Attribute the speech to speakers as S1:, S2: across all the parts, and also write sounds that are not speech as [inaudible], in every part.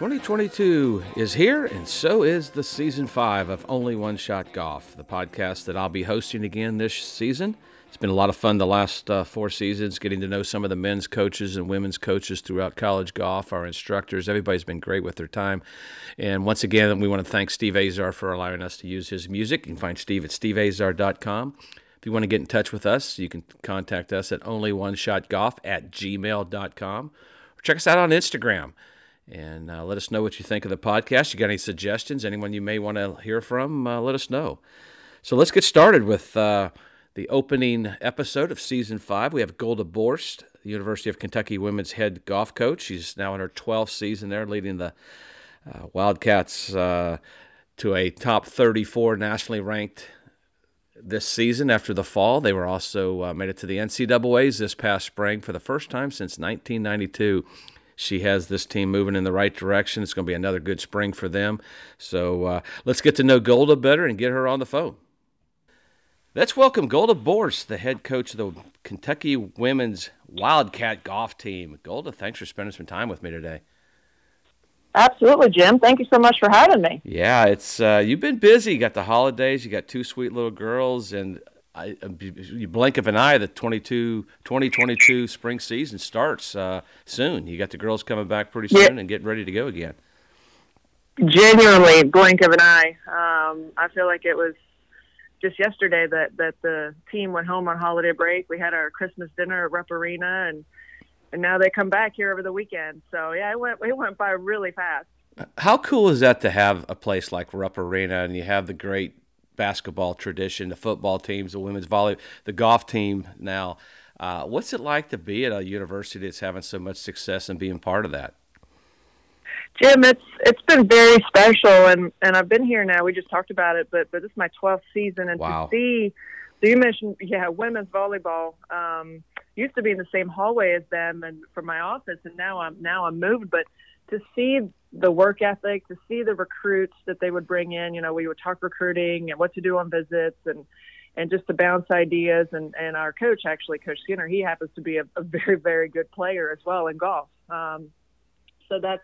S1: 2022 is here, and so is the season five of Only One Shot Golf, the podcast that I'll be hosting again this season. It's been a lot of fun the last uh, four seasons, getting to know some of the men's coaches and women's coaches throughout college golf, our instructors. Everybody's been great with their time. And once again, we want to thank Steve Azar for allowing us to use his music. You can find Steve at steveazar.com. If you want to get in touch with us, you can contact us at onlyoneshotgolf at gmail.com. Or check us out on Instagram and uh, let us know what you think of the podcast. You got any suggestions? Anyone you may want to hear from? Uh, let us know. So let's get started with uh, the opening episode of season five. We have Golda Borst, the University of Kentucky women's head golf coach. She's now in her 12th season there, leading the uh, Wildcats uh, to a top 34 nationally ranked this season after the fall. They were also uh, made it to the NCAA's this past spring for the first time since 1992 she has this team moving in the right direction. It's going to be another good spring for them. So uh, let's get to know Golda better and get her on the phone. Let's welcome Golda Borst, the head coach of the Kentucky women's Wildcat golf team. Golda, thanks for spending some time with me today.
S2: Absolutely, Jim. Thank you so much for having me.
S1: Yeah, it's uh, you've been busy. You got the holidays. You got two sweet little girls, and I, uh, you blink of an eye, the 22, 2022 spring season starts uh, soon. You got the girls coming back pretty soon yeah. and getting ready to go again.
S2: Genuinely, blink of an eye. Um, I feel like it was just yesterday that that the team went home on holiday break. We had our Christmas dinner at Rupp Arena, and and now they come back here over the weekend. So yeah, it went it went by really fast.
S1: How cool is that to have a place like Rupp Arena, and you have the great basketball tradition, the football teams, the women's volley, the golf team now. Uh, what's it like to be at a university that's having so much success and being part of that?
S2: Jim, it's it's been very special, and and I've been here now. We just talked about it, but but this is my 12th season, and wow. to see. So you mentioned, yeah, women's volleyball. Um, used to be in the same hallway as them, and from my office, and now I'm now I'm moved. But to see the work ethic, to see the recruits that they would bring in. You know, we would talk recruiting and what to do on visits and and just to bounce ideas. And and our coach, actually, Coach Skinner, he happens to be a, a very very good player as well in golf. Um, so that's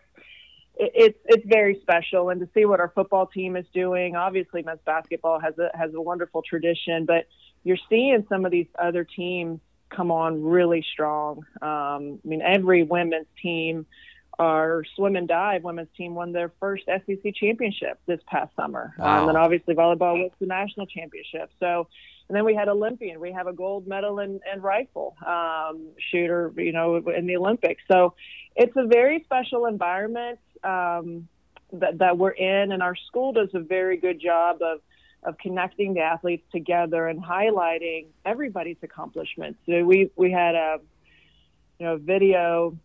S2: it, it's it's very special, and to see what our football team is doing. Obviously, men's basketball has a has a wonderful tradition, but you're seeing some of these other teams come on really strong. Um, I mean, every women's team our swim and dive women's team won their first SEC championship this past summer. Wow. Um, and then obviously volleyball was the national championship. So, and then we had Olympian. We have a gold medal and, in rifle um, shooter, you know, in the Olympics. So it's a very special environment um, that, that we're in, and our school does a very good job of of connecting the athletes together and highlighting everybody's accomplishments. So we we had a you know video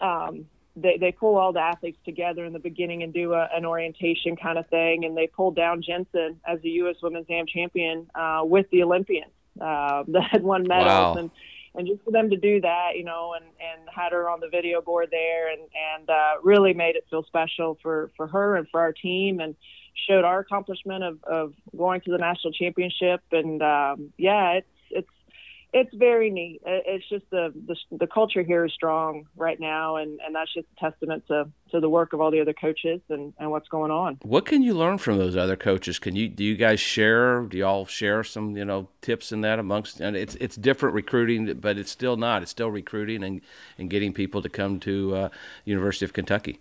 S2: um, they, they pull all the athletes together in the beginning and do a, an orientation kind of thing. And they pulled down Jensen as the U.S. Women's Am champion uh, with the Olympians uh, [laughs] that had won medals. Wow. And, and just for them to do that, you know, and, and had her on the video board there and, and uh, really made it feel special for, for her and for our team and showed our accomplishment of, of going to the national championship. And um, yeah, it's, it's very neat. It's just the, the, the culture here is strong right now, and and that's just a testament to to the work of all the other coaches and and what's going on.
S1: What can you learn from those other coaches? Can you do you guys share? Do y'all share some you know tips in that amongst? And it's it's different recruiting, but it's still not. It's still recruiting and and getting people to come to uh, University of Kentucky.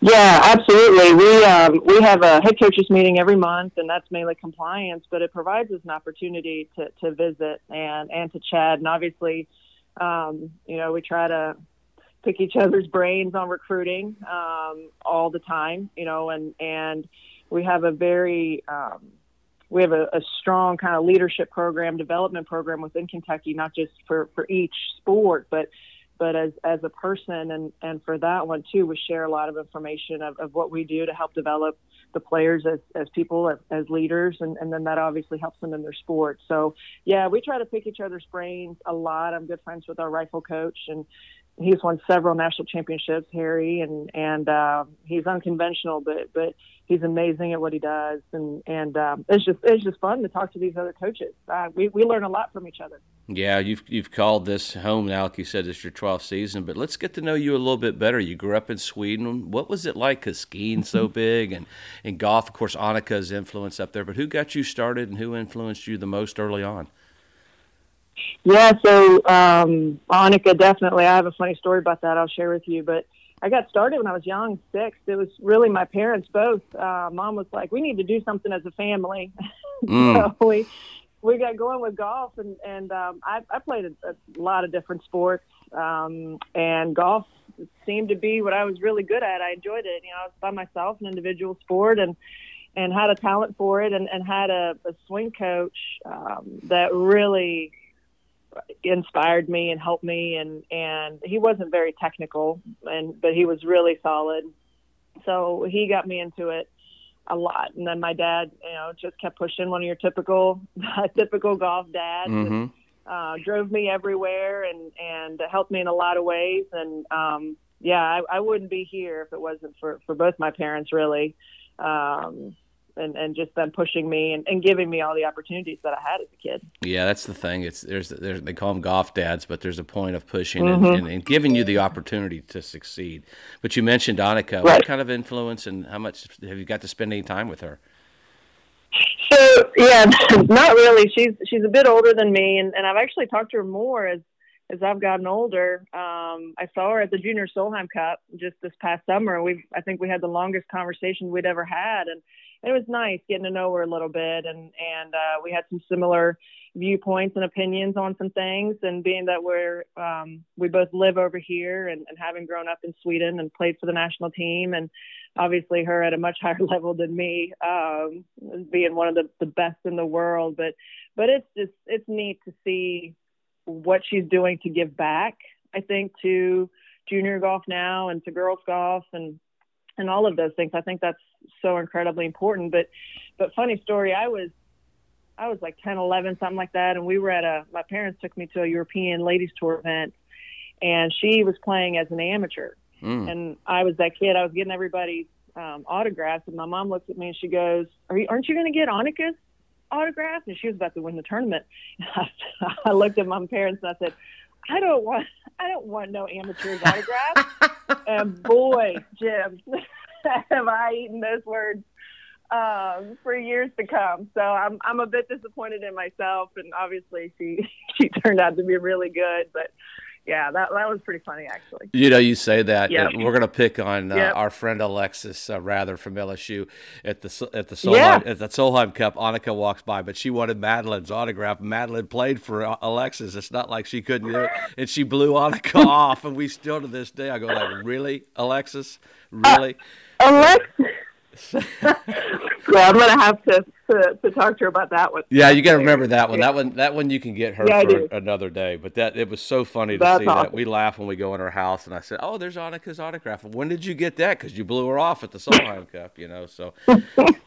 S2: Yeah, absolutely. We um, we have a head coaches meeting every month, and that's mainly compliance. But it provides us an opportunity to, to visit and and to chat. And obviously, um, you know, we try to pick each other's brains on recruiting um, all the time. You know, and and we have a very um, we have a, a strong kind of leadership program, development program within Kentucky, not just for for each sport, but but as as a person and and for that one too we share a lot of information of, of what we do to help develop the players as, as people as, as leaders. And, and then that obviously helps them in their sport. So yeah we try to pick each other's brains a lot. I'm good friends with our rifle coach and he's won several national championships, Harry, and and uh, he's unconventional, but but he's amazing at what he does, and and um, it's just it's just fun to talk to these other coaches. Uh, we we learn a lot from each other.
S1: Yeah, you've you've called this home now, like you said, it's your 12th season. But let's get to know you a little bit better. You grew up in Sweden. What was it like? Cause skiing so [laughs] big, and and golf, of course, Annika's influence up there. But who got you started, and who influenced you the most early on?
S2: Yeah, so um, Annika, definitely. I have a funny story about that. I'll share with you, but I got started when I was young, six. It was really my parents both. Uh, Mom was like, "We need to do something as a family," [laughs] mm. so we we got going with golf, and and um, I, I played a, a lot of different sports, um, and golf seemed to be what I was really good at. I enjoyed it. You know, I was by myself, an individual sport, and and had a talent for it, and, and had a, a swing coach um, that really inspired me and helped me and and he wasn't very technical and but he was really solid. So he got me into it a lot and then my dad you know just kept pushing one of your typical [laughs] typical golf dads mm-hmm. and, uh, drove me everywhere and and helped me in a lot of ways. And um yeah I, I wouldn't be here if it wasn't for for both my parents really. Um and, and just them pushing me and, and giving me all the opportunities that I had as a kid.
S1: Yeah, that's the thing. It's there's, there's they call them golf dads, but there's a point of pushing mm-hmm. and, and, and, giving you the opportunity to succeed. But you mentioned Annika. Right. What kind of influence and how much have you got to spend any time with her?
S2: So yeah, [laughs] not really. She's she's a bit older than me, and, and I've actually talked to her more as as I've gotten older. Um, I saw her at the Junior Solheim Cup just this past summer. We I think we had the longest conversation we'd ever had, and it was nice getting to know her a little bit and and uh, we had some similar viewpoints and opinions on some things. And being that we're um, we both live over here and, and having grown up in Sweden and played for the national team and obviously her at a much [laughs] higher level than me um, being one of the, the best in the world. But but it's just it's neat to see what she's doing to give back I think to junior golf now and to girls golf and and all of those things. I think that's so incredibly important. But but funny story, I was I was like 10, 11, something like that, and we were at a my parents took me to a European ladies tour event, and she was playing as an amateur, mm. and I was that kid. I was getting everybody's um, autographs, and my mom looks at me and she goes, "Are you? Aren't you going to get Annika's autograph?" And she was about to win the tournament. [laughs] I looked at my parents and I said, "I don't want I don't want no amateur's autograph." and boy, Jim, [laughs] have I eaten those words um, for years to come. So I'm I'm a bit disappointed in myself, and obviously she [laughs] she turned out to be really good, but yeah, that that was pretty funny actually.
S1: You know, you say that. Yep. We're going to pick on uh, yep. our friend Alexis uh, Rather from LSU at the at the Solheim, yeah. at the Solheim Cup. Annika walks by, but she wanted Madeline's autograph. Madeline played for uh, Alexis. It's not like she couldn't do it, and she blew Annika [laughs] off. And we still to this day, I go like, really, Alexis, really,
S2: uh, Alexis. [laughs] yeah, [laughs] I'm gonna have to, to, to talk to her about that one.
S1: Yeah, you got to remember that one. Yeah. That one, that one, you can get her yeah, for another day. But that it was so funny to That's see awesome. that. We laugh when we go in her house, and I said, "Oh, there's Annika's autograph. When did you get that? Because you blew her off at the Solheim Cup, you know." So [laughs]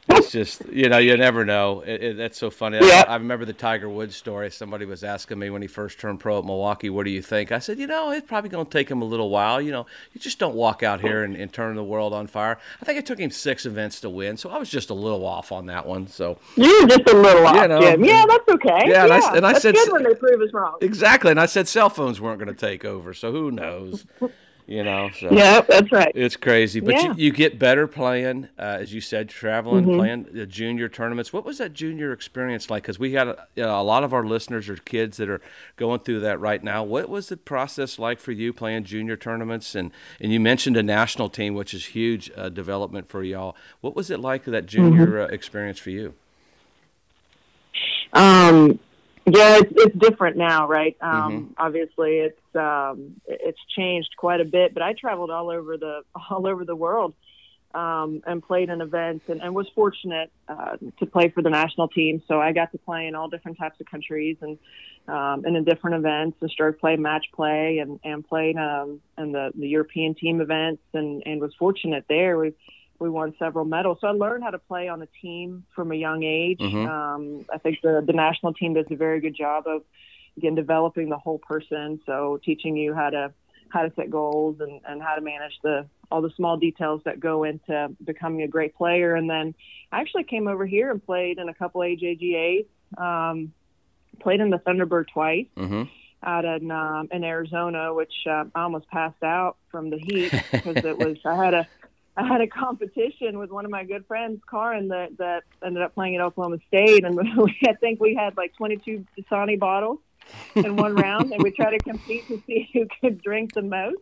S1: it's just, you know, you never know. It, it, that's so funny. Yeah. I, I, remember the Tiger Woods story. Somebody was asking me when he first turned pro at Milwaukee, "What do you think?" I said, "You know, it's probably going to take him a little while. You know, you just don't walk out here and, and turn the world on fire." I think it took him six events to win, so I was just a little off on that one. So
S2: you were just a little off, you know, Jim. Yeah, that's okay. Yeah, and I, and I said good when they prove us wrong.
S1: Exactly, and I said cell phones weren't going to take over, so who knows? you know. So [laughs]
S2: yeah, that's right.
S1: It's crazy, but yeah. you, you, get better playing, uh, as you said, traveling, mm-hmm. playing the junior tournaments. What was that junior experience like? Because we got a, you know, a lot of our listeners are kids that are going through that right now. What was the process like for you playing junior tournaments? And and you mentioned a national team, which is huge uh, development for y'all. What was it like that junior mm-hmm. uh, experience for you?
S2: Um, yeah, it's, it's different now, right? Um, mm-hmm. Obviously, it's um, it's changed quite a bit. But I traveled all over the [laughs] all over the world um, and played in events, and, and was fortunate uh, to play for the national team. So I got to play in all different types of countries and um, and in different events, and started playing match play and and played um, in the the European team events, and and was fortunate there. We we won several medals. So I learned how to play on a team from a young age. Mm-hmm. Um, I think the, the national team does a very good job of again developing the whole person. So teaching you how to how to set goals and, and how to manage the all the small details that go into becoming a great player. And then I actually came over here and played in a couple AJGAs. Um, played in the Thunderbird twice. Mm-hmm out in um, in Arizona, which uh, I almost passed out from the heat because it was I had a I had a competition with one of my good friends, Karin, that that ended up playing at Oklahoma State, and [laughs] we, I think we had like 22 Dasani bottles in one round, and we tried to compete to see [laughs] who could drink the most.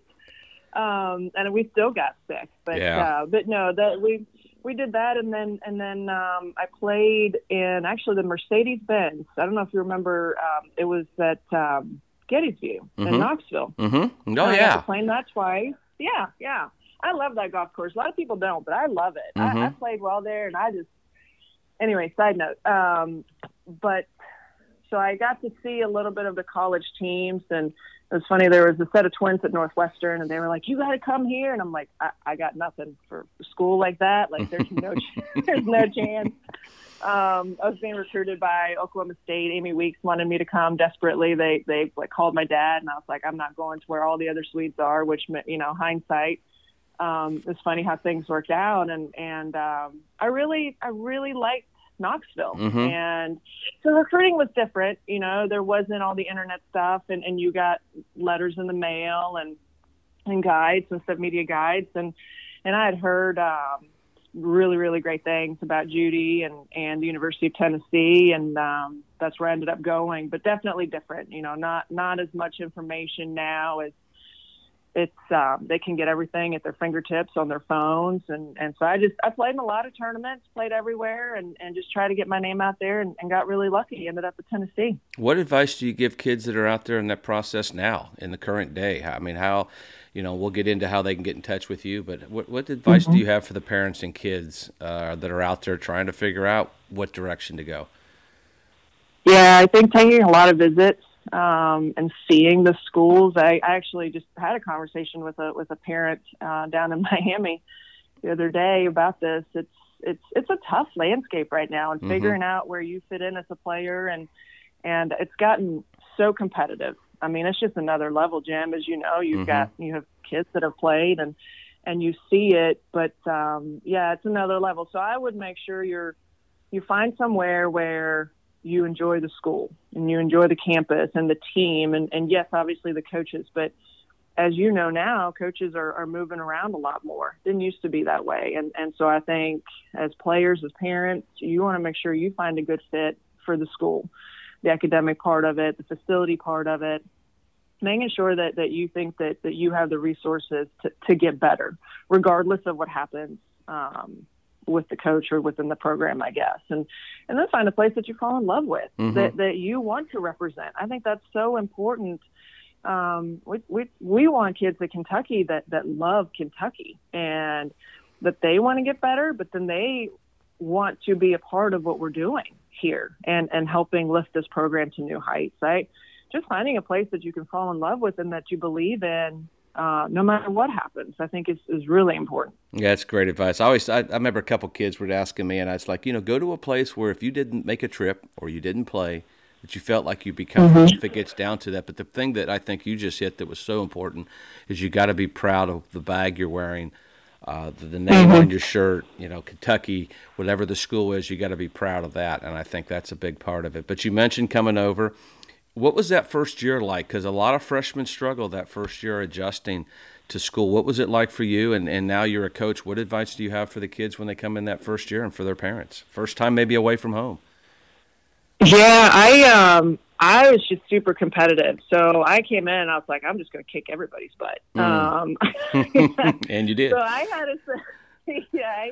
S2: Um, and we still got sick, but yeah. uh, but no, that we we did that, and then and then um, I played in actually the Mercedes Benz. I don't know if you remember. Um, it was at um, Gettysvue mm-hmm. in Knoxville.
S1: Mm-hmm. Oh yeah,
S2: playing that twice. Yeah, yeah. I love that golf course. A lot of people don't, but I love it. Mm-hmm. I, I played well there, and I just anyway. Side note, um, but so I got to see a little bit of the college teams, and it was funny. There was a set of twins at Northwestern, and they were like, "You got to come here," and I'm like, I, "I got nothing for school like that. Like, there's no, [laughs] [laughs] there's no chance." Um, I was being recruited by Oklahoma State. Amy Weeks wanted me to come desperately. They they like called my dad, and I was like, "I'm not going to where all the other Swedes are." Which you know, hindsight um, it's funny how things worked out, and and um, I really I really liked Knoxville, mm-hmm. and so recruiting was different. You know, there wasn't all the internet stuff, and and you got letters in the mail and and guides and stuff, media guides, and and I had heard. Um, really really great things about Judi and and the University of Tennessee and um that's where I ended up going but definitely different you know not not as much information now as it's um, they can get everything at their fingertips on their phones. And and so i just i played in a lot of tournaments played everywhere and and just try to get my name out there and, and got really lucky ended up at tennessee.
S1: What advice do you give kids that are out there in that process now in the current day? I mean how you know we'll get into how they can get in touch with you but what, what advice mm-hmm. do you have for the parents and kids uh, that are out there trying to figure out what direction to go?
S2: Yeah i think taking a lot of visits um, and seeing the schools. I, I actually just had a conversation with a with a parent uh, down in [laughs] Miami the other day about this. It's it's it's a tough landscape right now, and mm-hmm. figuring out where you fit in as a player, and and it's gotten so competitive. I mean, it's just another level, Jim. As you know, you've mm-hmm. got you have kids that have played, and and you see it, but um, yeah, it's another level. So I would make sure you're you find somewhere where you enjoy the school and you enjoy the campus and the team and, and yes, obviously the coaches, but as you know now, coaches are, are moving around a lot more. Didn't used to be that way. And and so I think as players, as parents, you want to make sure you find a good fit for the school, the academic part of it, the facility part of it, making sure that, that you think that, that you have the resources to, to get better, regardless of what happens um, with the coach or within the program, I guess, and and then find a place that you fall in love with mm-hmm. that that you want to represent. I think that's so important. Um, we we we want kids at Kentucky that that love Kentucky and that they want to get better, but then they want to be a part of what we're doing here and and helping lift this program to new heights. Right? Just finding a place that you can fall in love with and that you believe in uh, no matter what happens, I think is, is really important.
S1: Yeah, that's great advice. I always, I, I remember a couple kids were asking me, and I was like, you know, go to a place where if you didn't make a trip or you didn't play, that you felt like you'd be comfortable mm-hmm. if it gets down to that. But the thing that I think you just hit that was so important is you got to be proud of the bag you're wearing, uh, the, the, name mm-hmm. on your shirt, you know, Kentucky, whatever the school is, you got to be proud of that. And I think that's a big part of it. But you mentioned coming over what was that first year like? Because a lot of freshmen struggle that first year adjusting to school. What was it like for you? And, and now you're a coach. What advice do you have for the kids when they come in that first year and for their parents? First time maybe away from home.
S2: Yeah, I um I was just super competitive. So I came in and I was like, I'm just going to kick everybody's butt. Mm.
S1: Um, [laughs] and you did. [laughs]
S2: So I had a [laughs] yeah, I,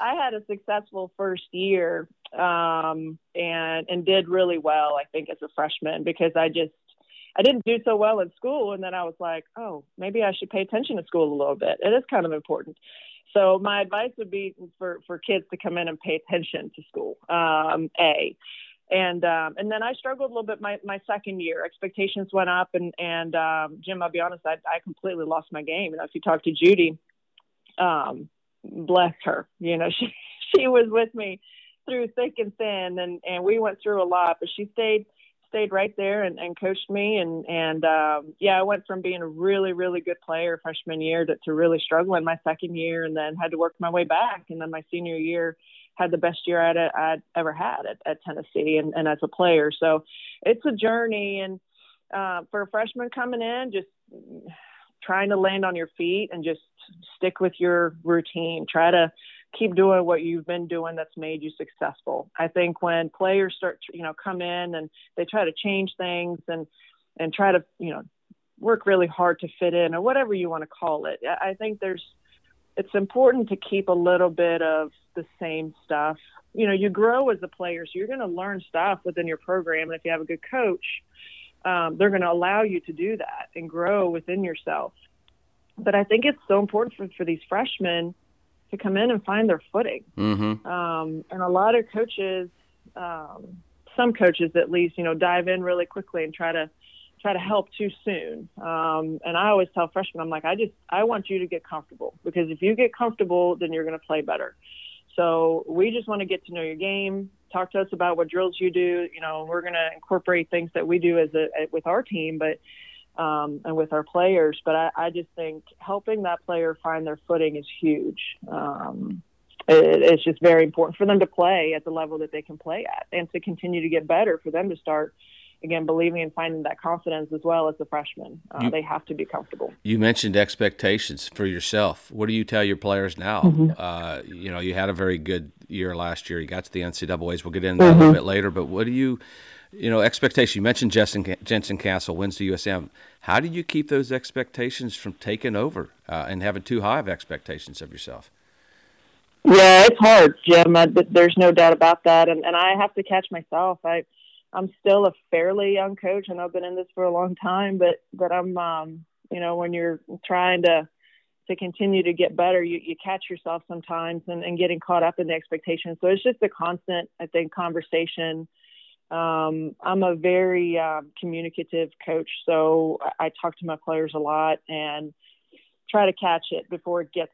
S2: I had a successful first year um, and and did really well. I think as a freshman because I just I didn't do so well in school, and then I was like, oh, maybe I should pay attention to school a little bit. It is kind of important. So my advice would be for for kids to come in and pay attention to school. Um, a and um, and then I struggled a little bit my, my second year. Expectations went up, and and um, Jim, I'll be honest, I, I completely lost my game. You know, if you talk to Judi, um, bless her, you know, [laughs] she she was with me through thick and thin, and and we went through a lot. But she stayed stayed right there and, and coached me. And, and um, yeah, I went from being a really, really good player freshman year to, to really struggling my second year and then had to work my way back. And then my senior year, had the best year I'd, I'd ever had at, at Tennessee and, and as a player. So it's a journey. And uh, for a freshman coming in, just trying to land on your feet and just stick with your routine. Try to keep doing what you've been doing that's made you successful. I think when players start, you know, come in and they try to change things and and try to, you know, work really hard to fit in or whatever you want to call it. I think there's it's important to keep a little bit of the same stuff. You know, you grow as a player, so you're going to learn stuff within your program. And if you have a good coach, um, they're going to allow you to do that and grow within yourself. But I think it's so important for, for these freshmen to come in and find their footing. Mm-hmm. Um, and a lot of coaches, um, some coaches at least, you know, dive in really quickly and try to try to help too soon. Um, and I always tell freshmen, I'm like, I just I want you to get comfortable because if you get comfortable, then you're going to play better. So we just want to get to know your game. Talk to us about what drills you do. You know, we're going to incorporate things that we do as a with our team, but um, and with our players. But I, I just think helping that player find their footing is huge. Um, it, it's just very important for them to play at the level that they can play at, and to continue to get better. For them to start again believing and finding that confidence as well as the freshmen. Uh, you, they have to be comfortable.
S1: You mentioned expectations for yourself. What do you tell your players now? Mm-hmm. Uh, you know, you had a very good year last year. You got to the NCAA's. We'll get into that mm-hmm. a little bit later. But what do you, you know, expectations? You mentioned Jensen, Jensen Castle wins the USM. How did you keep those expectations from taking over uh, and having too high of expectations of yourself?
S2: Yeah, it's hard, Jim. I, there's no doubt about that, and and I have to catch myself. I I'm still a fairly young coach, and I've been in this for a long time. But but I'm, um, you know, when you're trying to to continue to get better, you, you catch yourself sometimes and, and getting caught up in the expectations. So it's just a constant, I think, conversation. Um, I'm a very uh, communicative coach, so I, talk to my players a lot and try to catch it before it gets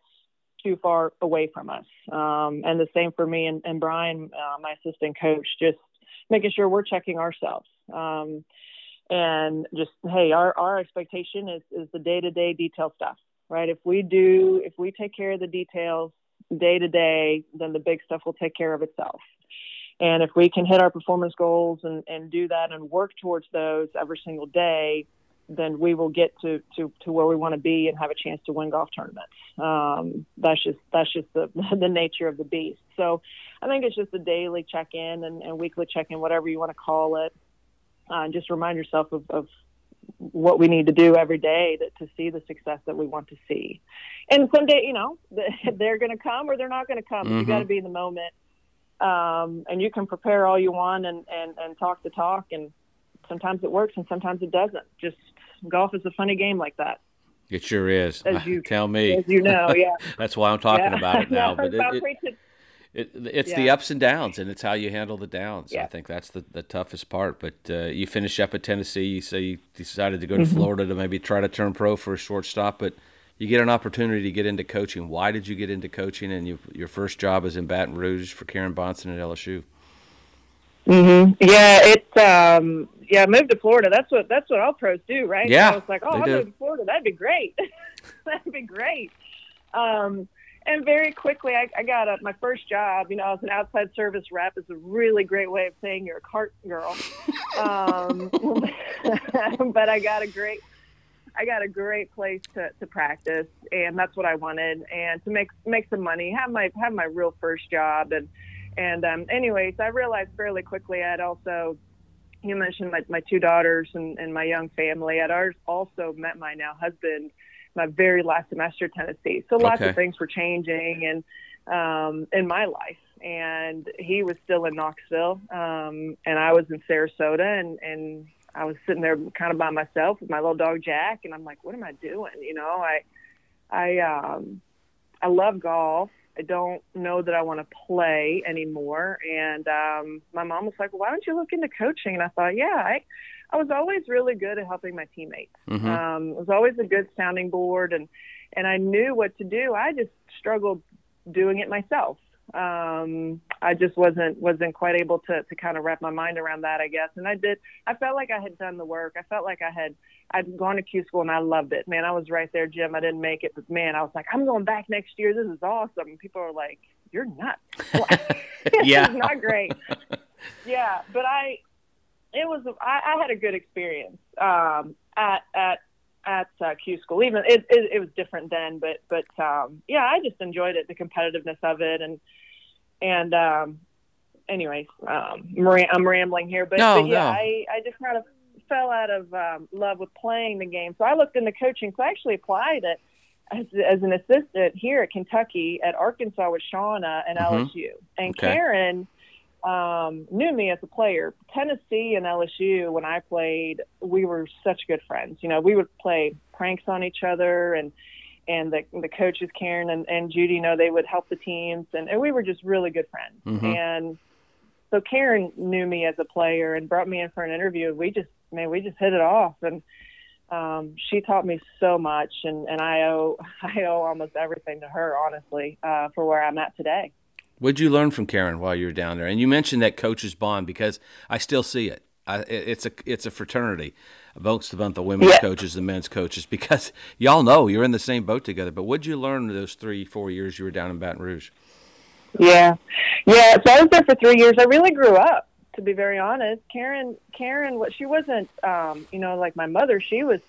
S2: too far away from us. Um, and the same for me and, and Brian, uh, my assistant coach, just making sure we're checking ourselves. Um, and just, hey, our, our expectation is, is the day to day detail stuff, right? If we do, if we take care of the details day to day, then the big stuff will take care of itself. And if we can hit our performance goals and, and do that and work towards those every single day, then we will get to, to, to where we want to be and have a chance to win golf tournaments. Um, that's just that's just the [laughs] the nature of the beast. So I think it's just a daily check in and, and weekly check in, whatever you want to call it. Uh, and just remind yourself of, of what we need to do every day to, to see the success that we want to see. And someday, you know, [laughs] they're going to come or they're not going to come. Mm-hmm. You got to be in the moment. Um, and you can prepare all you want and, and, and talk the talk. And sometimes it works and sometimes it doesn't. Just golf is a funny game like that.
S1: It sure is. As [laughs] you, Tell me.
S2: As you know, [laughs] yeah.
S1: That's why I'm talking yeah. about it now. [laughs] but it, it, it, it's yeah. the ups and downs, and it's how you handle the downs. Yeah. I think that's the, the toughest part. But uh, you finish up at Tennessee. You say you decided to go to mm-hmm. Florida to maybe try to turn pro for a short stop, but you get an opportunity to get into coaching. Why did you get into coaching? And you, your first job is in Baton Rouge for Karen Bahnsen at LSU.
S2: Mm-hmm. Yeah, it's um, yeah, move to Florida. That's what that's what all pros do, right?
S1: Yeah,
S2: so it's like, oh, I'll move to Florida. That'd be great. [laughs] That'd be great. Um, and very quickly, I, I got a, my first job. You know, as an outside service rep is a really great way of saying you're a cart girl. um, [laughs] but I got a great, I got a great place to, to practice, and that's what I wanted, and to make make some money, have my have my real first job, and and um, anyways, I realized fairly quickly I'd also you mentioned my, my two daughters and, and my young family. I'd also met my now husband my very last semester at Tennessee. So lots okay. of things were changing and um, in my life. And he was still in Knoxville, um, and I was in Sarasota, and, and I was sitting there kind of by myself with my little dog Jack, and I'm like, what am I doing? You know, I, I, um, I love golf. I don't know that I want to play anymore. And um, my mom was like, well, why don't you look into coaching? And I thought, yeah, I, I was always really good at helping my teammates. Mm-hmm. Um, it was always a good sounding board, and and I knew what to do. I just struggled doing it myself. Um, I just wasn't wasn't quite able to to kind of wrap my mind around that, I guess. And I did. I felt like I had done the work. I felt like I had I'd gone to Q school and I loved it. Man, I was right there, Jim. I didn't make it, but man, I was like, I'm going back next year. This is awesome. People are like, You're nuts. [laughs]
S1: yeah,
S2: it's not great. yeah, but I, it was. I, I had a good experience um, at at at uh, Q school. Even it, it, it was different then, but but um, yeah, I just enjoyed it, the competitiveness of it, and and um, anyways, um, I'm rambling here, but,
S1: no,
S2: but yeah,
S1: no.
S2: I I just kind of fell out of um, love with playing the game, so I looked into coaching. So I actually applied it as, as an assistant here at Kentucky at Arkansas with Shauna and mm-hmm. LSU, and okay. Karen um, knew me as a player. Tennessee and LSU, when I played, we were such good friends. You know, we would play pranks on each other, and and the the coaches, Karen and, and Judi, you know, they would help the teams, and, and we were just really good friends. Mm-hmm. And so Karen knew me as a player and brought me in for an interview. And we just, man, we just hit it off, and um, she taught me so much, and, and I owe [laughs] I owe almost everything to her, honestly, uh, for where I'm at today.
S1: What'd you learn from Karen while you were down there? And you mentioned that coaches bond because I still see it. I, it's a it's a fraternity amongst both the women's yeah. coaches and men's coaches because [laughs] y'all know you're in the same boat together. But what'd you learn those three four years you were down in Baton Rouge?
S2: Yeah, yeah. So I was there for three years. I really grew up, to be very honest. Karen, Karen, what she wasn't, um, you know, like my mother. She was.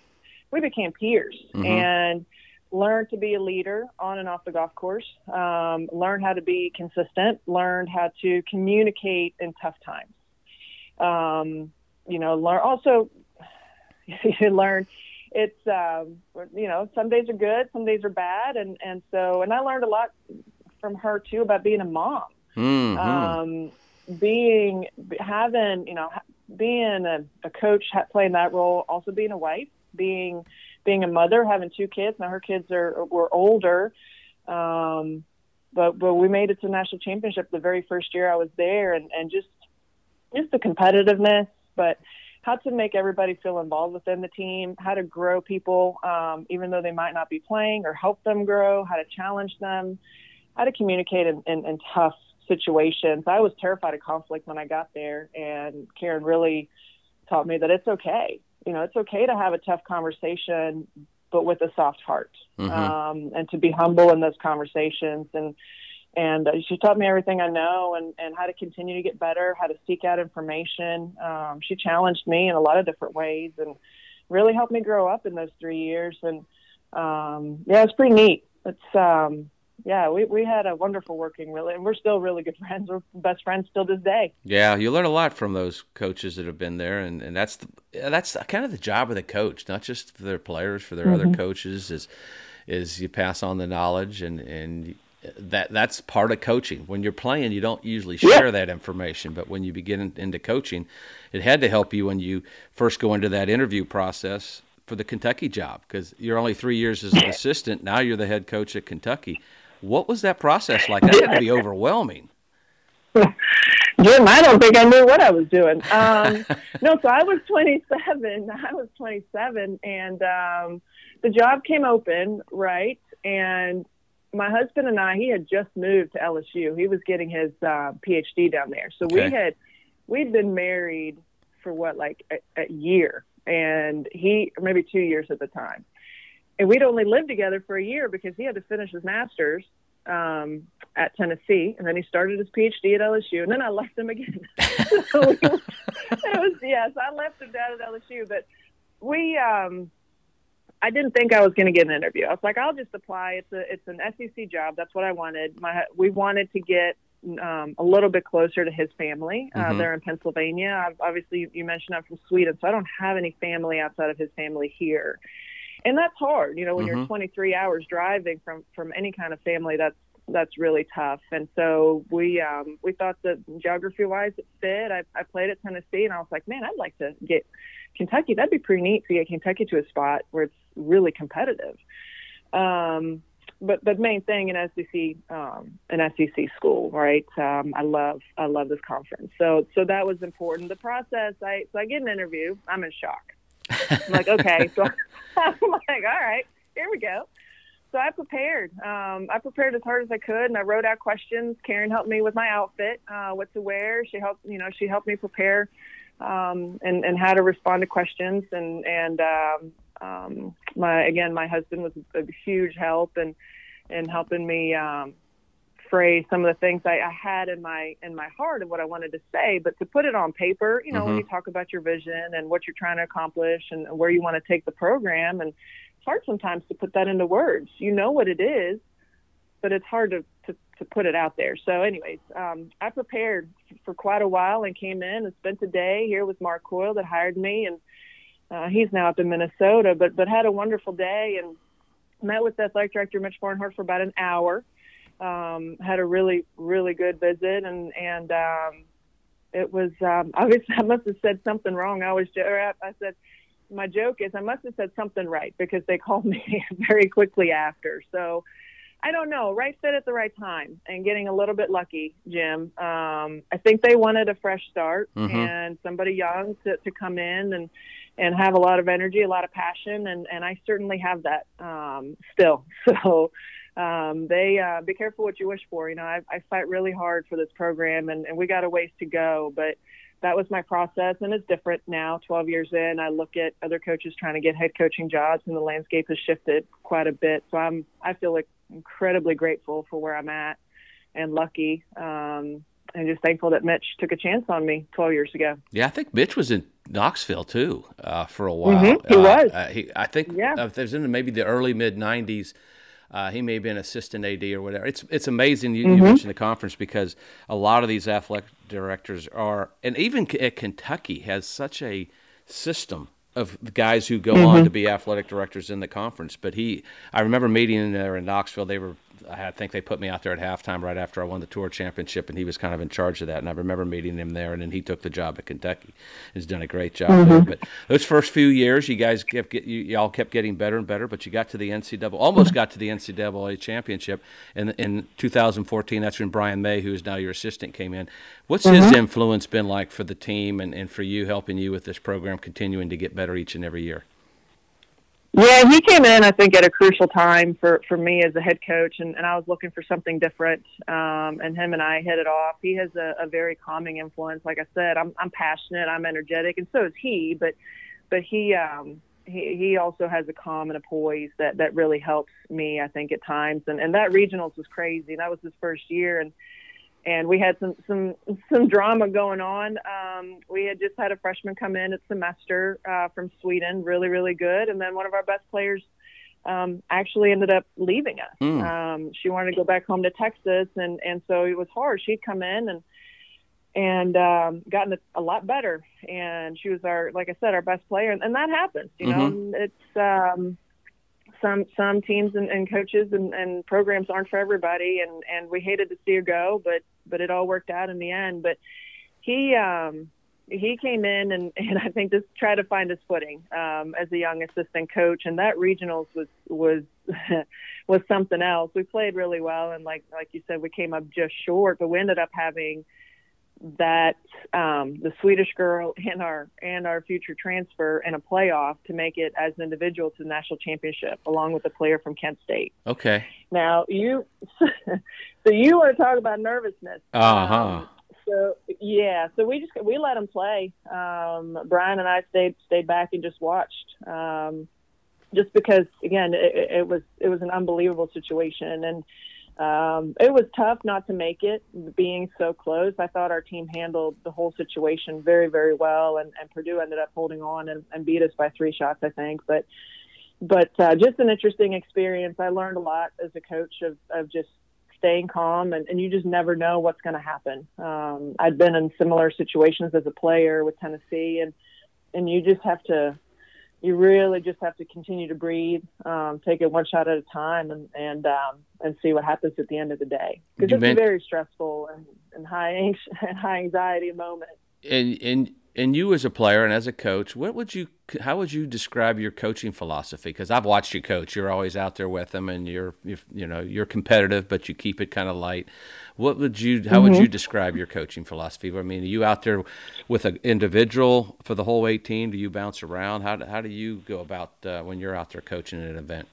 S2: We became peers, mm-hmm. and learn to be a leader on and off the golf course, um, learn how to be consistent, learn how to communicate in tough times. Um, you know, learn also [laughs] you learn it's um, you know some days are good, some days are bad, and and so and I learned a lot from her too about being a mom, mm-hmm. um, being having you know being a, a coach, playing that role, also being a wife, being being a mother, having two kids. Now her kids are were older, um, but but we made it to national championship the very first year I was there, and and just just the competitiveness, but how to make everybody feel involved within the team, how to grow people, um, even though they might not be playing, or help them grow, how to challenge them, how to communicate in, in, in tough situations. I was terrified of conflict when I got there, and Karen really taught me that it's okay you know, it's okay to have a tough conversation, but with a soft heart, mm-hmm. um, and to be humble in those conversations. And and uh, she taught me everything I know, and and how to continue to get better, how to seek out information. Um, she challenged me in a lot of different ways, and really helped me grow up in those three years. And um, yeah, it's pretty neat. It's um, yeah, we, we had a wonderful working really, and we're still really good [laughs] friends. We're best friends still this day.
S1: Yeah, you learn a lot from those coaches that have been there, and, and that's the, that's kind of the job of the coach, not just for their players, for their mm-hmm. other coaches, is is you pass on the knowledge, and and that that's part of coaching. When you're playing, you don't usually share yeah. that information, but when you begin into coaching, it had to help you when you first go into that interview process for the Kentucky job because you're only three years as an [laughs] assistant. Now you're the head coach at Kentucky what was that process like? That had to be [laughs] overwhelming.
S2: Jim, I don't think I knew what I was doing. Um, [laughs] no, so I was 27. [laughs] I was 27, and um, the job came open, right? And my husband and I, he had just moved to LSU. He was getting his uh, PhD down there. So okay. we had we'd been married for what, like a, a year, and he maybe two years at the time and we'd only lived together for a year because he had to finish his master's um, at Tennessee, and then he started his PhD at LSU, and then I left him again. [laughs] so it was yes, I left him down at LSU, but we. Um, I didn't think I was going to get an interview. I was like, I'll just apply. It's a it's an SEC job. That's what I wanted. My we wanted to get um, a little bit closer to his family. Uh, mm-hmm. They're in Pennsylvania. I've, obviously, you mentioned I'm from Sweden, so I don't have any family outside of his family here and that's hard. You know, when mm-hmm. you're 23 hours driving from from any kind of family, that's that's really tough. And so we um, we thought that geography wise it fit. I, I played at Tennessee, and I was like, man, I'd like to get Kentucky. That'd be pretty neat to get Kentucky to a spot where it's really competitive. Um, but but main thing in SEC um, an SEC school, right? Um, I love I love this conference. So so that was important. The process, I so I get an interview. I'm in shock. I'm like, okay. So [laughs] I'm like, all right, here we go. so I prepared. Um, I prepared as hard as I could, and I wrote out questions. Karen helped me with my outfit, uh, what to wear. She helped, you know, she helped me prepare um, and and how to respond to questions. And and um, um, my again, my husband was a huge help and and helping me um, phrase some of the things I, I had in my in my heart of what I wanted to say. But to put it on paper, you know, mm-hmm. when you talk about your vision and what you're trying to accomplish and where you want to take the program and it's hard sometimes to put that into words. You know what it is, but it's hard to, to, to put it out there. So, anyways, um, I prepared for quite a while and came in and spent a day here with Mark Coyle that hired me, and uh, he's now up in Minnesota. But but had a wonderful day and met with the athletic director Mitch Barnhart for about an hour. Um, had a really really good visit and and um, it was um, [laughs] obviously I must have said something wrong. I was I said my joke is I must have said something right because they [laughs] called me very quickly after. So I don't know, right fit at the right time and getting a little bit lucky, Jim. Um, I think they wanted a fresh start mm-hmm. and somebody young to, to come in and, and have a lot of energy, a lot of passion. And, and I certainly have that um, still. [laughs] So um, they uh, be careful what you wish for. You know, I, I fight really hard for this program and, and we got a ways to go, but that was my process and it's different now 12 years in i look at other coaches trying to get head coaching jobs and the landscape has shifted quite a bit so i'm i feel like incredibly grateful for where i'm at and lucky um, and just thankful that mitch took a chance on me 12 years ago
S1: yeah i think mitch was in knoxville too uh, for a while
S2: mm-hmm, he uh, was
S1: uh, he, i think yeah. uh, there's in maybe the early mid 90s uh, he may have been assistant AD or whatever. It's it's amazing you, mm-hmm. you, mentioned the conference because a lot of these athletic directors are, and even at Kentucky has such a system of guys who go mm-hmm. on to be athletic directors in the conference. But he, I remember meeting there in Knoxville. They were I think they put me out there at halftime right after I won the tour championship, and he was kind of in charge of that. And I remember meeting him there, and then he took the job at Kentucky. He's done a great job mm-hmm. there. But those first few years, you guys kept get, you, all kept getting better and better. But you got to the NCAA, almost got to the NCAA championship, and in 2014, that's when Brian May, who is now your assistant, came in. What's mm-hmm. his influence been like for the team and, and for you, helping you with this program, continuing to get better each and every year?
S2: Yeah, he came in, I think, at a crucial time for, for me as a head coach, and, and I was looking for something different. Um, and him and I hit it off. He has a, a very calming influence. Like I said, I'm, I'm passionate, I'm energetic, and so is he. But but he um, he he also has a calm and a poise that that really helps me, I think, at times. And and that regionals was crazy. That was his first year, and and we had some some some drama going on. Um, we had just had a freshman come in at semester uh, from Sweden, really really good, and then one of our best players um, actually ended up leaving us. Mm. Um, she wanted to go back home to Texas, and and so it was hard. She'd come in and and um, gotten a, lot better, and she was our like I said our best player, and, and that happens. You mm-hmm. know, it's. Um, some some teams and, and coaches and, and programs aren't for everybody and and we hated to see her go but but it all worked out in the end. But he um he came in and, [laughs] and I think just tried to find his footing um, as a young assistant coach, and that regionals was was [laughs] was something else. We played really well, and like like you said, we came up just short, but we ended up having that um, the Swedish girl and our and our future transfer in a playoff to make it as an individual to the national championship, along with a player from Kent State.
S1: Okay.
S2: Now you, [laughs] so you want to talk about nervousness?
S1: Uh huh. Um,
S2: so yeah, so we just we let them play. Um, Brian and I stayed stayed back and just watched. Um, just because again it, it was it was an unbelievable situation and um, it was tough not to make it, being so close. I thought our team handled the whole situation very, very well, and, and Purdue ended up holding on and, and beat us by three shots, I think. But but uh, just an interesting experience. I learned a lot as a coach of, of just staying calm, and, and you just never know what's going to happen. Um, I'd been in similar situations as a player with Tennessee, and and you just have to you really just have to continue to breathe, um, take it one shot at a time, and and um, and see what happens at the end of the day because it's meant, a very stressful and, and high and [laughs] high anxiety moment.
S1: And and and you as a player and as a coach, what would you how would you describe your coaching philosophy? Because I've watched you coach. You're always out there with them, and you're, you're you know you're competitive, but you keep it kind of light. What would you how mm-hmm. would you describe your coaching philosophy? I mean, are you out there with an individual for the whole 18? Do you bounce around? How do, how do you go about uh, when you're out there coaching an event?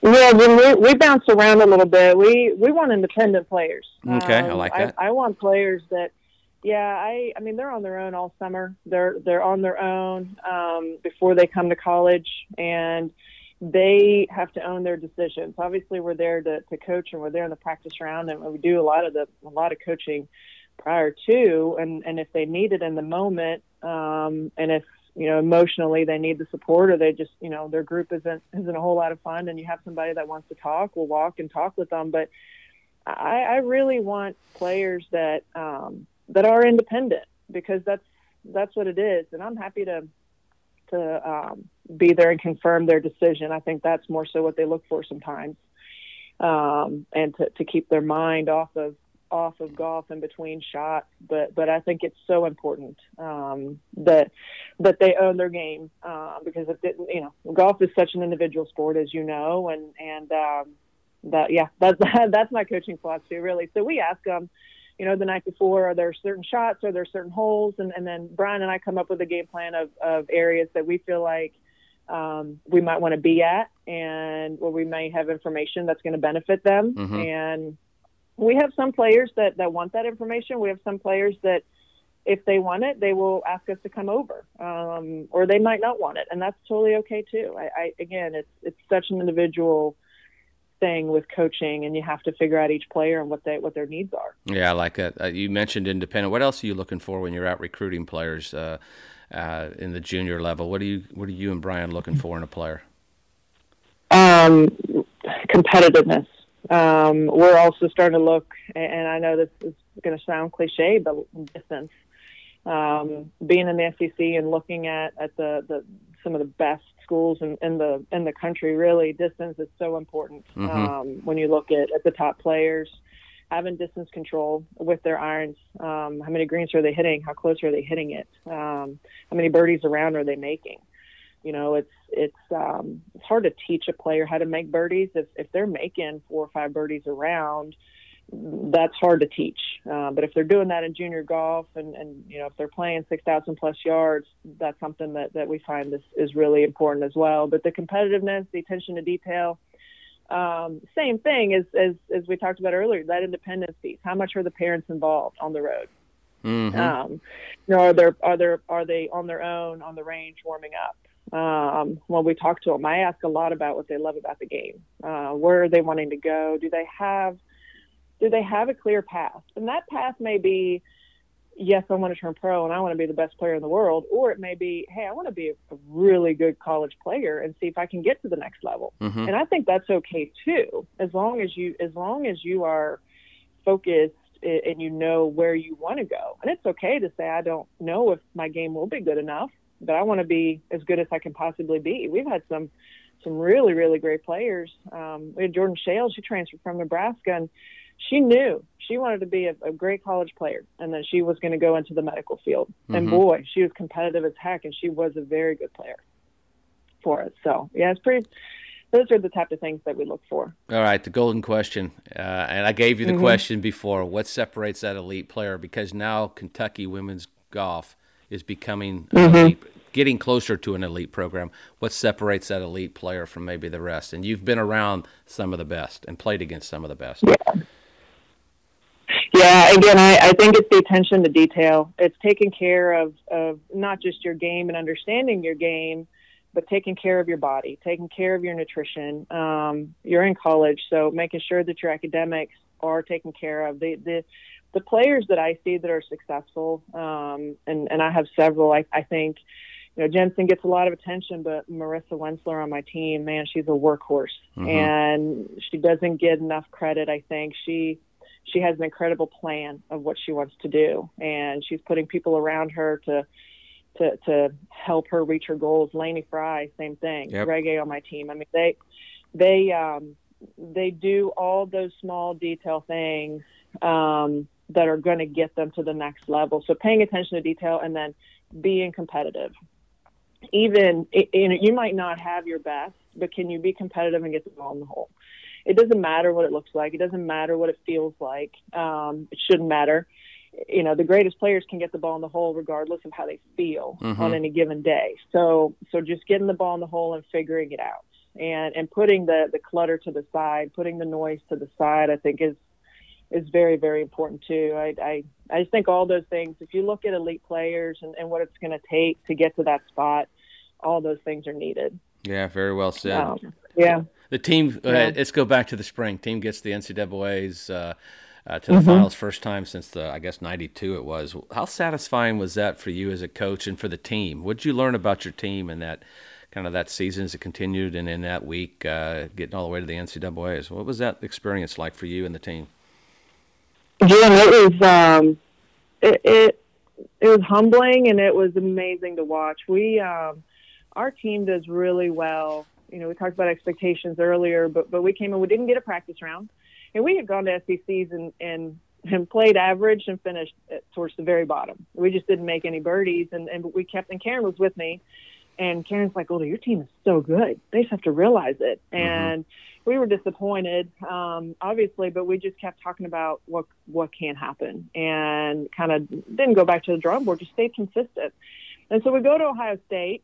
S2: Yeah, when we we bounce around a little bit, we we want independent players.
S1: Okay, um, I like that.
S2: I, I want players that yeah, I I mean they're on their own all summer. They're they're on their own um, before they come to college, and they have to own their decisions. Obviously, we're there to, to coach, and we're there in the practice round, and we do a lot of the a lot of coaching prior to, and and if they need it in the moment, um, and if you know emotionally they need the support, or they just you know their group isn't isn't a whole lot of fun, and you have somebody that wants to talk, we'll walk and talk with them, but. I, I really want players that um, that are independent because that's that's what it is, and I'm happy to to um, be there and confirm their decision. I think that's more so what they look for sometimes, um, and to, to keep their mind off of off of golf in between shots. But but I think it's so important um, that that they own their game uh, because it, you know golf is such an individual sport as you know, and and um, that yeah that's [laughs] that's my coaching philosophy really. So we ask them you know, the night before, are there certain shots, are there certain holes? And, and then Brian and I come up with a game plan of, of areas that we feel like um, we might want to be at and where we may have information that's going to benefit them. Mm-hmm. And we have some players that, that want that information. We have some players that, if they want it, they will ask us to come over, um, or they might not want it, and that's totally okay too. I, I again, it's it's such an individual thing with coaching, and you have to figure out each player and what they what their needs are.
S1: Yeah, I like that. Uh, you mentioned independent. What else are you looking for when you're out recruiting players uh, uh, in the junior level? What are you What are you and Brian looking for in a player?
S2: Um, competitiveness. Um, we're also starting to look, and I know this is going to sound cliche, but distance. Um, being in the SEC and looking at, at the, the some of the best schools in, in the in the country. Really, distance is so important mm-hmm. um, when you look at, at the top players. Having distance control with their irons. Um, how many greens are they hitting? How close are they hitting it? Um, how many birdies around are they making? You know, it's it's um, it's hard to teach a player how to make birdies if if they're making four or five birdies around that's hard to teach. Uh, but if they're doing that in junior golf and, and you know, if they're playing 6,000 plus yards, that's something that, that we find is, is really important as well. But the competitiveness, the attention to detail, um, same thing as, as, as we talked about earlier, that independence piece. How much are the parents involved on the road? Mm-hmm. Um, you know, are there, are there, are they on their own on the range warming up? Um, when we talk to them, I ask a lot about what they love about the game. Uh, where are they wanting to go? Do they have do they have a clear path? And that path may be, yes, I want to turn pro and I want to be the best player in the world, or it may be, hey, I want to be a, really good college player and see if I can get to the next level. Mm-hmm. And I think that's okay too, as long as you as long as you are focused and you know where you want to go. And it's okay to say I don't know if my game will be good enough, but I want to be as good as I can possibly be. We've had some some really really great players. Um, we had Jordan Shales, she transferred from Nebraska, and she knew she wanted to be a, a great college player and that she was going to go into the medical field. Mm-hmm. And boy, she was competitive as heck, and she was a very good player for us. So yeah, it's pretty. Those are the type of things that we look for.
S1: All right, the golden question, uh, and I gave you the mm-hmm. question before. What separates that elite player? Because now Kentucky women's golf is becoming mm-hmm. elite, getting closer to an elite program. What separates that elite player from maybe the rest? And you've been around some of the best and played against some of the best.
S2: Yeah. Yeah, again, I, I think it's the attention to detail. It's taking care of, of not just your game and understanding your game, but taking care of your body, taking care of your nutrition. Um, you're in college, so making sure that your academics are taken care of. The the the players that I see that are successful, um, and and I have several. I, I think, you know, Jensen gets a lot of attention, but Marissa Wenzler on my team, man, she's a workhorse, mm-hmm. and she doesn't get enough credit. I think she she has an incredible plan of what she wants to do, and she's putting people around her to to to help her reach her goals. Laney Frye, same thing. Yep. Reggie on my team. I mean, they they um, they do all those small detail things um, that are going to get them to the next level. So paying attention to detail and then being competitive. Even you know, you might not have your best, but can you be competitive and get the ball in the hole? It doesn't matter what it looks like. It doesn't matter what it feels like. Um, it shouldn't matter. You know, the greatest players can get the ball in the hole regardless of how they feel mm-hmm. on any given day. So, so just getting the ball in the hole and figuring it out. and and putting the the clutter to the side, putting the noise to the side. I think is is very very important too. I I, I just think all those things. If you look at elite players and, and what it's going to take to get to that spot, all those things are needed.
S1: Yeah, very well said. Um,
S2: yeah.
S1: The team. Uh, let's go back to the spring. Team gets the NCAA's. Uh, uh, to the mm-hmm. finals first time since the I guess '92 it was. How satisfying was that for you as a coach and for the team? What did you learn about your team in that kind of that season as it continued and in that week uh, getting all the way to the NCAA's? What was that experience like for you and the team?
S2: Yeah, it was um, it, it it was humbling and it was amazing to watch. We um, our team does really well. You know, we talked about expectations earlier, but but we came in. We didn't get a practice round, and we had gone to SECs and and and played average and finished towards the very bottom. We just didn't make any birdies, and and we kept. And Karen was with me, and Karen's like, "Oh, your team is so good. They just have to realize it." Mm-hmm. And we were disappointed, um, obviously, but we just kept talking about what what can happen, and kind of didn't go back to the drawing board. Just stayed consistent. And so we go to Ohio State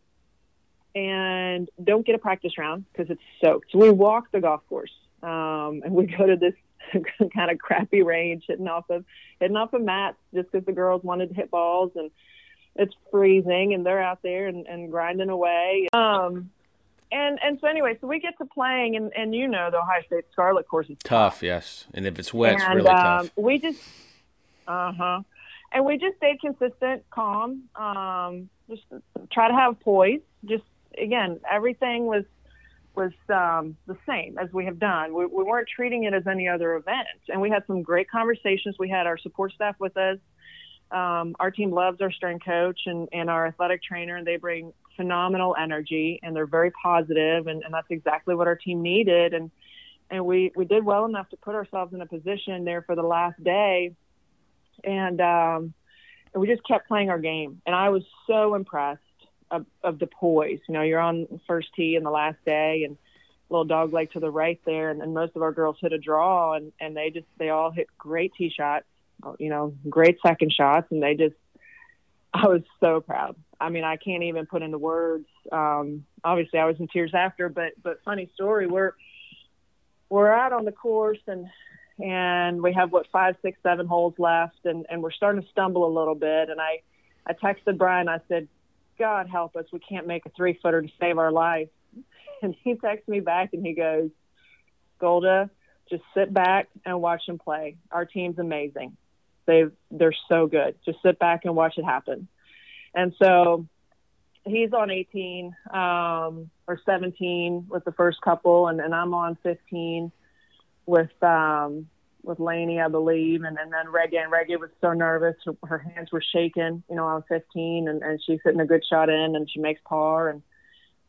S2: and don't get a practice round because it's soaked. So we walk the golf course, um, and we go to this [laughs] kind of crappy range, hitting off of hitting off of mats just because the girls wanted to hit balls, and it's freezing, and they're out there and, and grinding away. Um, and and so anyway, so we get to playing, and and you know the Ohio State Scarlet course is
S1: tough,
S2: tough.
S1: yes, and if it's wet, and, it's really um, tough.
S2: We just, uh huh, and we just stayed consistent, calm, um, just try to have poise. Just again, everything was was um, the same as we have done. We, we weren't treating it as any other event, and we had some great conversations. We had our support staff with us. Um, our team loves our strength coach and, and our athletic trainer, and they bring phenomenal energy and they're very positive, and, and that's exactly what our team needed. And and we we did well enough to put ourselves in a position there for the last day, and um, and we just kept playing our game. And I was so impressed of, of the poise. You know, you're on first tee in the last day, and little dog leg to the right there, and, and most of our girls hit a draw, and and they just they all hit great tee shots, you know, great second shots, and they just I was so proud. I mean, I can't even put into words. Um, obviously, I was in tears after, but but funny story. We're we're out on the course and and we have what five, six, seven holes left, and and we're starting to stumble a little bit. And I I texted Brian. I said, God help us, we can't make a three footer to save our life. [laughs] And he texts me back and he goes, Golda, just sit back and watch them play. Our team's amazing. They they're so good. Just sit back and watch it happen. And so he's on 18 um, or 17 with the first couple, and, and I'm on 15 with um, with Laney, I believe, and, and then Reggie. And Reggie was so nervous; her, her hands were shaking. You know, I was 15, and, and she's hitting a good shot in, and she makes par, and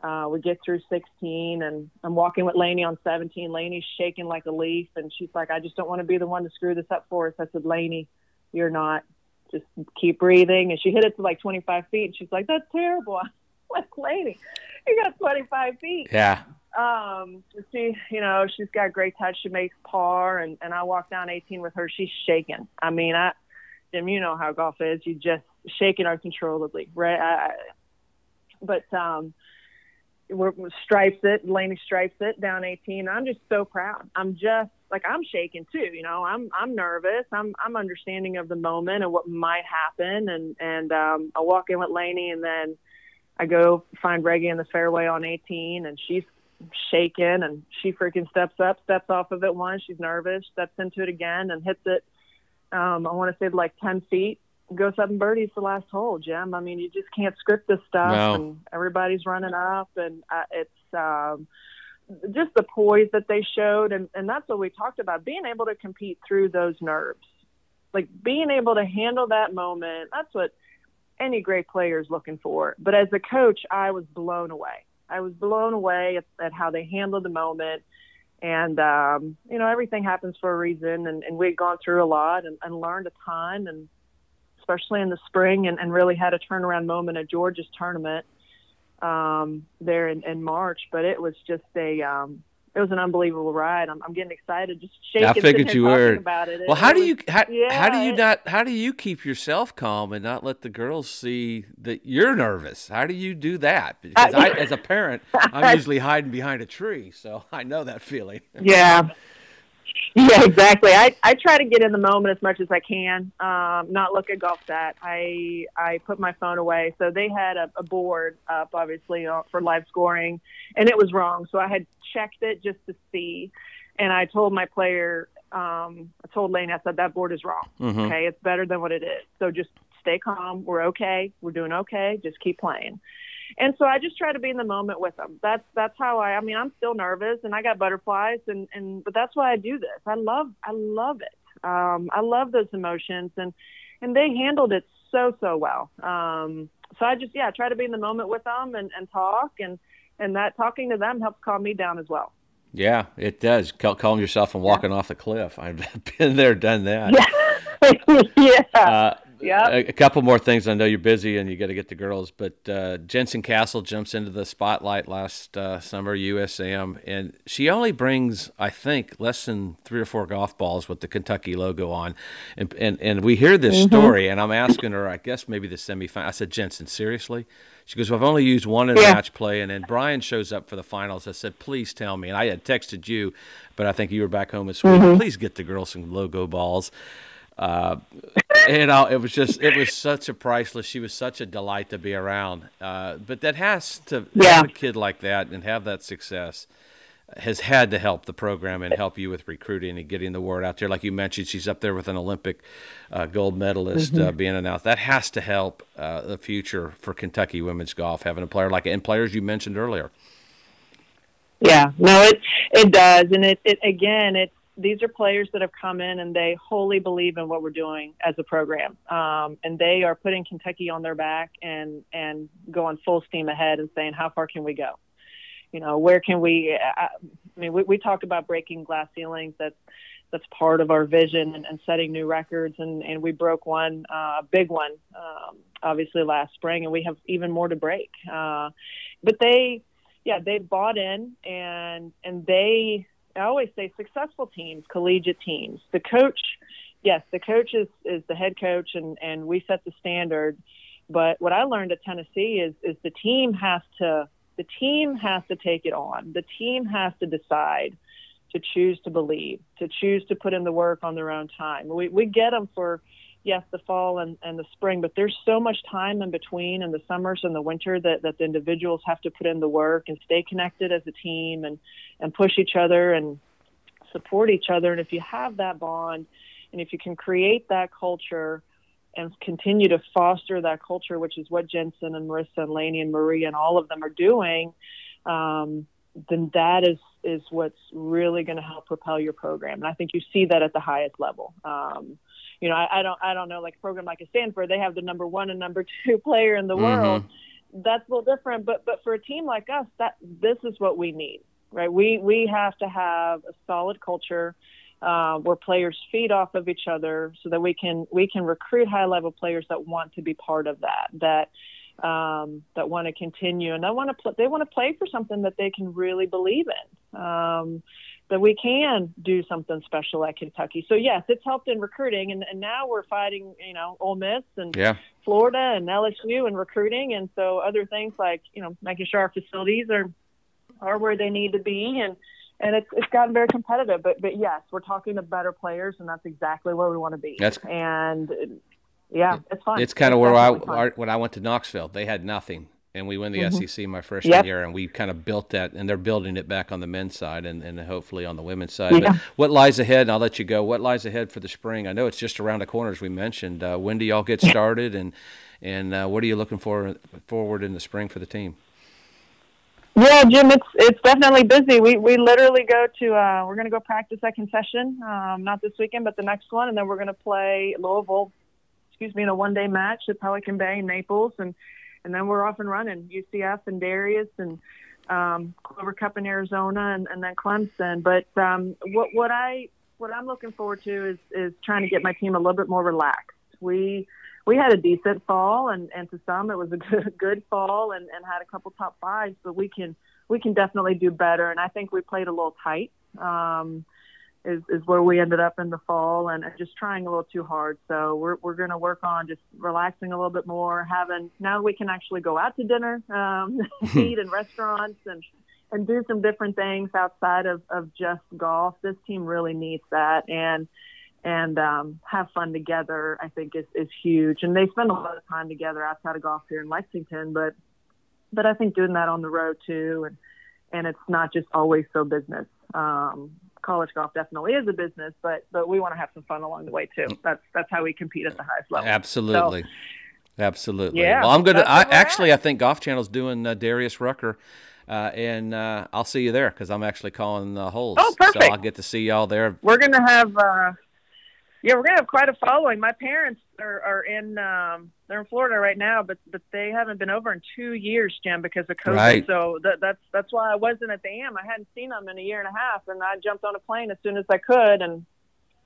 S2: uh, we get through 16, and I'm walking with Laney on 17. Laney's shaking like a leaf, and she's like, "I just don't want to be the one to screw this up for us." I said, "Laney, you're not. Just keep breathing." And she hit it to like 25 feet, and she's like, "That's terrible." [laughs] I'm like, "Laney, you got 25 feet."
S1: Yeah.
S2: Um, she, you know, she's got great touch. She makes par, and and I walk down 18 with her. She's shaking. I mean, I, Jim, you know how golf is. You just shaking uncontrollably, right? I, but um, we're, we're stripes it. Laney stripes it down 18. I'm just so proud. I'm just like I'm shaking too. You know, I'm I'm nervous. I'm I'm understanding of the moment and what might happen. And and um, I walk in with Laney, and then I go find Reggie in the fairway on 18, and she's shaken and she freaking steps up, steps off of it once. She's nervous, steps into it again and hits it. Um, I want to say like 10 feet, goes up and birdies the last hole, Jim. I mean, you just can't script this stuff no. and everybody's running up and uh, it's, um, just the poise that they showed. And, and that's what we talked about being able to compete through those nerves, like being able to handle that moment. That's what any great player is looking for. But as a coach, I was blown away I was blown away at, at how they handled the moment. And, um, you know, everything happens for a reason. And, and we had gone through a lot and, and learned a ton, and especially in the spring, and, and really had a turnaround moment at Georgia's tournament um, there in, in March. But it was just a, um, it was an unbelievable ride. I'm, I'm getting excited, just shaking.
S1: I figured you were.
S2: About it.
S1: Well, how do you how, yeah, how do you not how do you keep yourself calm and not let the girls see that you're nervous? How do you do that? Because I, as a parent, [laughs] I'm usually hiding behind a tree, so I know that feeling.
S2: Yeah. [laughs] Yeah, exactly. I, I try to get in the moment as much as I can, um, not look at GolfStat. I I put my phone away. So they had a, a board up, obviously, uh, for live scoring, and it was wrong. So I had checked it just to see, and I told my player, um, I told Lane, I said that board is wrong. Mm-hmm. Okay, it's better than what it is. So just stay calm. We're okay. We're doing okay. Just keep playing. And so I just try to be in the moment with them. That's that's how I. I mean, I'm still nervous and I got butterflies, and and but that's why I do this. I love I love it. Um, I love those emotions, and and they handled it so so well. Um, so I just yeah try to be in the moment with them and and talk, and and that talking to them helps calm me down as well.
S1: Yeah, it does. Calm yourself from walking yeah. off the cliff. [laughs] I've been there, done that.
S2: Yeah. [laughs] yeah. Uh, yeah.
S1: A, a, couple more things. I know you're busy and you got to get the girls, but uh, Jensen Castle jumps into the spotlight last uh, summer, USAM, and she only brings, I think, less than three or four golf balls with the Kentucky logo on, and and, and we hear this mm-hmm. story, and I'm asking her, I guess maybe the semifinal. I said, Jensen, seriously? She goes, well, I've only used one in yeah. match play, and then Brian shows up for the finals. I said, please tell me, and I had texted you, but I think you were back home in Sweden. Mm-hmm. Please get the girls some logo balls. Uh, you know, it was just it was such a priceless. She was such a delight to be around. Uh, but that has to yeah. have a kid like that and have that success has had to help the program and help you with recruiting and getting the word out there. Like you mentioned, she's up there with an Olympic uh, gold medalist mm-hmm. uh, being announced. That has to help uh, the future for Kentucky women's golf having a player like it and players you mentioned earlier.
S2: Yeah, no, it it does, and it, it again, it's these are players that have come in and they wholly believe in what we're doing as a program, um, and they are putting Kentucky on their back and and going full steam ahead and saying how far can we go, you know where can we? I, I mean, we, we talk about breaking glass ceilings. That's that's part of our vision and, and setting new records, and and we broke one, uh, a uh, big one, um, obviously last spring, and we have even more to break. Uh, but they, yeah, they bought in and and they I always say successful teams, collegiate teams. The coach, yes, the coach is, is the head coach and, and we set the standard. But what I learned at Tennessee is, is the team has to the team has to take it on. The team has to decide to choose to believe, to choose to put in the work on their own time. We we get them for yes, the fall and, and the spring, but there's so much time in between in the summers and the winter that, that the individuals have to put in the work and stay connected as a team and, and push each other and support each other. And if you have that bond and if you can create that culture and continue to foster that culture, which is what Jensen and Marissa and Laney and Maria and all of them are doing, um, then that is is what's really going to help propel your program. And I think you see that at the highest level. Um, you know, I, I don't I don't know like a program like a Stanford, they have the number one and number [laughs] two player in the mm-hmm. world. That's a little different, but but for a team like us, that this is what we need, right? We we have to have a solid culture uh, where players feed off of each other, so that we can we can recruit high level players that want to be part of that that um, that want to continue and they want to pl- they want to play for something that they can really believe in. Um, that we can do something special at Kentucky. So yes, it's helped in recruiting, and, and now we're fighting, you know, Ole Miss and
S1: yeah.
S2: Florida and LSU and recruiting, and so other things like you know making sure our facilities are are where they need to be, and and it's it's gotten very competitive. But but yes, we're talking to better players, and that's exactly where we want to be.
S1: That's
S2: and yeah, it's fun.
S1: It's kind of where I when I went to Knoxville, they had nothing and we win the mm-hmm. SEC my freshman yep. year, and we kind of built that, and they're building it back on the men's side, and, and hopefully on the women's side. Yeah. But what lies ahead? And I'll let you go. What lies ahead for the spring? I know it's just around the corner, as we mentioned. Uh, when do y'all get started, and and uh, what are you looking for forward in the spring for the team?
S2: Yeah, Jim, it's it's definitely busy. We we literally go to uh, we're going to go practice at concession, um, not this weekend, but the next one, and then we're going to play Louisville. Excuse me, in a one day match at Pelican Bay, Naples, and and then we're off and running. UCF and Darius and um, Clover Cup in Arizona, and, and then Clemson. But um, what what I what I'm looking forward to is is trying to get my team a little bit more relaxed. We we had a decent fall, and and to some it was a [laughs] good good fall, and and had a couple top fives. But we can we can definitely do better. And I think we played a little tight. Um, is, is where we ended up in the fall and just trying a little too hard. So we're, we're going to work on just relaxing a little bit more, having, now we can actually go out to dinner, um, [laughs] [laughs] eat in restaurants and, and do some different things outside of, of just golf. This team really needs that. And, and um, have fun together, I think is, is huge. And they spend a lot of time together outside of golf here in Lexington, but, but I think doing that on the road too. And, and it's not just always so business. Um, college golf definitely is a business, but but we want to have some fun along the way too. That's that's how we compete at the highest level.
S1: Absolutely. So, Absolutely. Yeah, well, I'm gonna. I actually, I think Golf Channel's doing uh, Darius Rucker, uh, and uh, I'll see you there because I'm actually calling the holes.
S2: Oh, perfect.
S1: So I'll get to see y'all there.
S2: We're gonna have uh, yeah, we're gonna have quite a following. My parents are, are in um, they're in Florida right now, but but they haven't been over in two years, Jim, because of COVID. Right. So that, that's that's why I wasn't at the AM. I hadn't seen them in a year and a half, and I jumped on a plane as soon as I could, and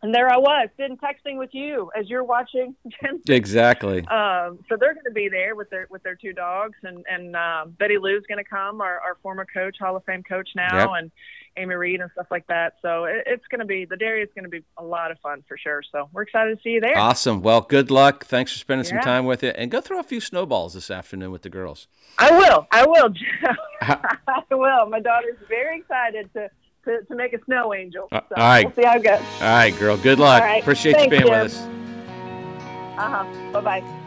S2: and there I was, sitting texting with you as you're watching. [laughs] Jim.
S1: Exactly.
S2: Um, so they're going to be there with their with their two dogs, and and uh, Betty Lou's going to come, our, our former coach, Hall of Fame coach now, yep. and Amy Reed and stuff like that. So it, it's going to be the dairy is going to be a lot of fun for sure. So we're excited to see you there.
S1: Awesome. Well, good luck. Thanks for spending yeah. some time with it, and go throw a few snowballs this afternoon with the girls.
S2: I will. I will. [laughs] I will. My daughter's very excited to. To, to make a snow angel. Uh, so All right. We'll see how it goes.
S1: All right, girl. Good luck. Appreciate Thanks, you being Jim. with us.
S2: Uh huh. Bye bye.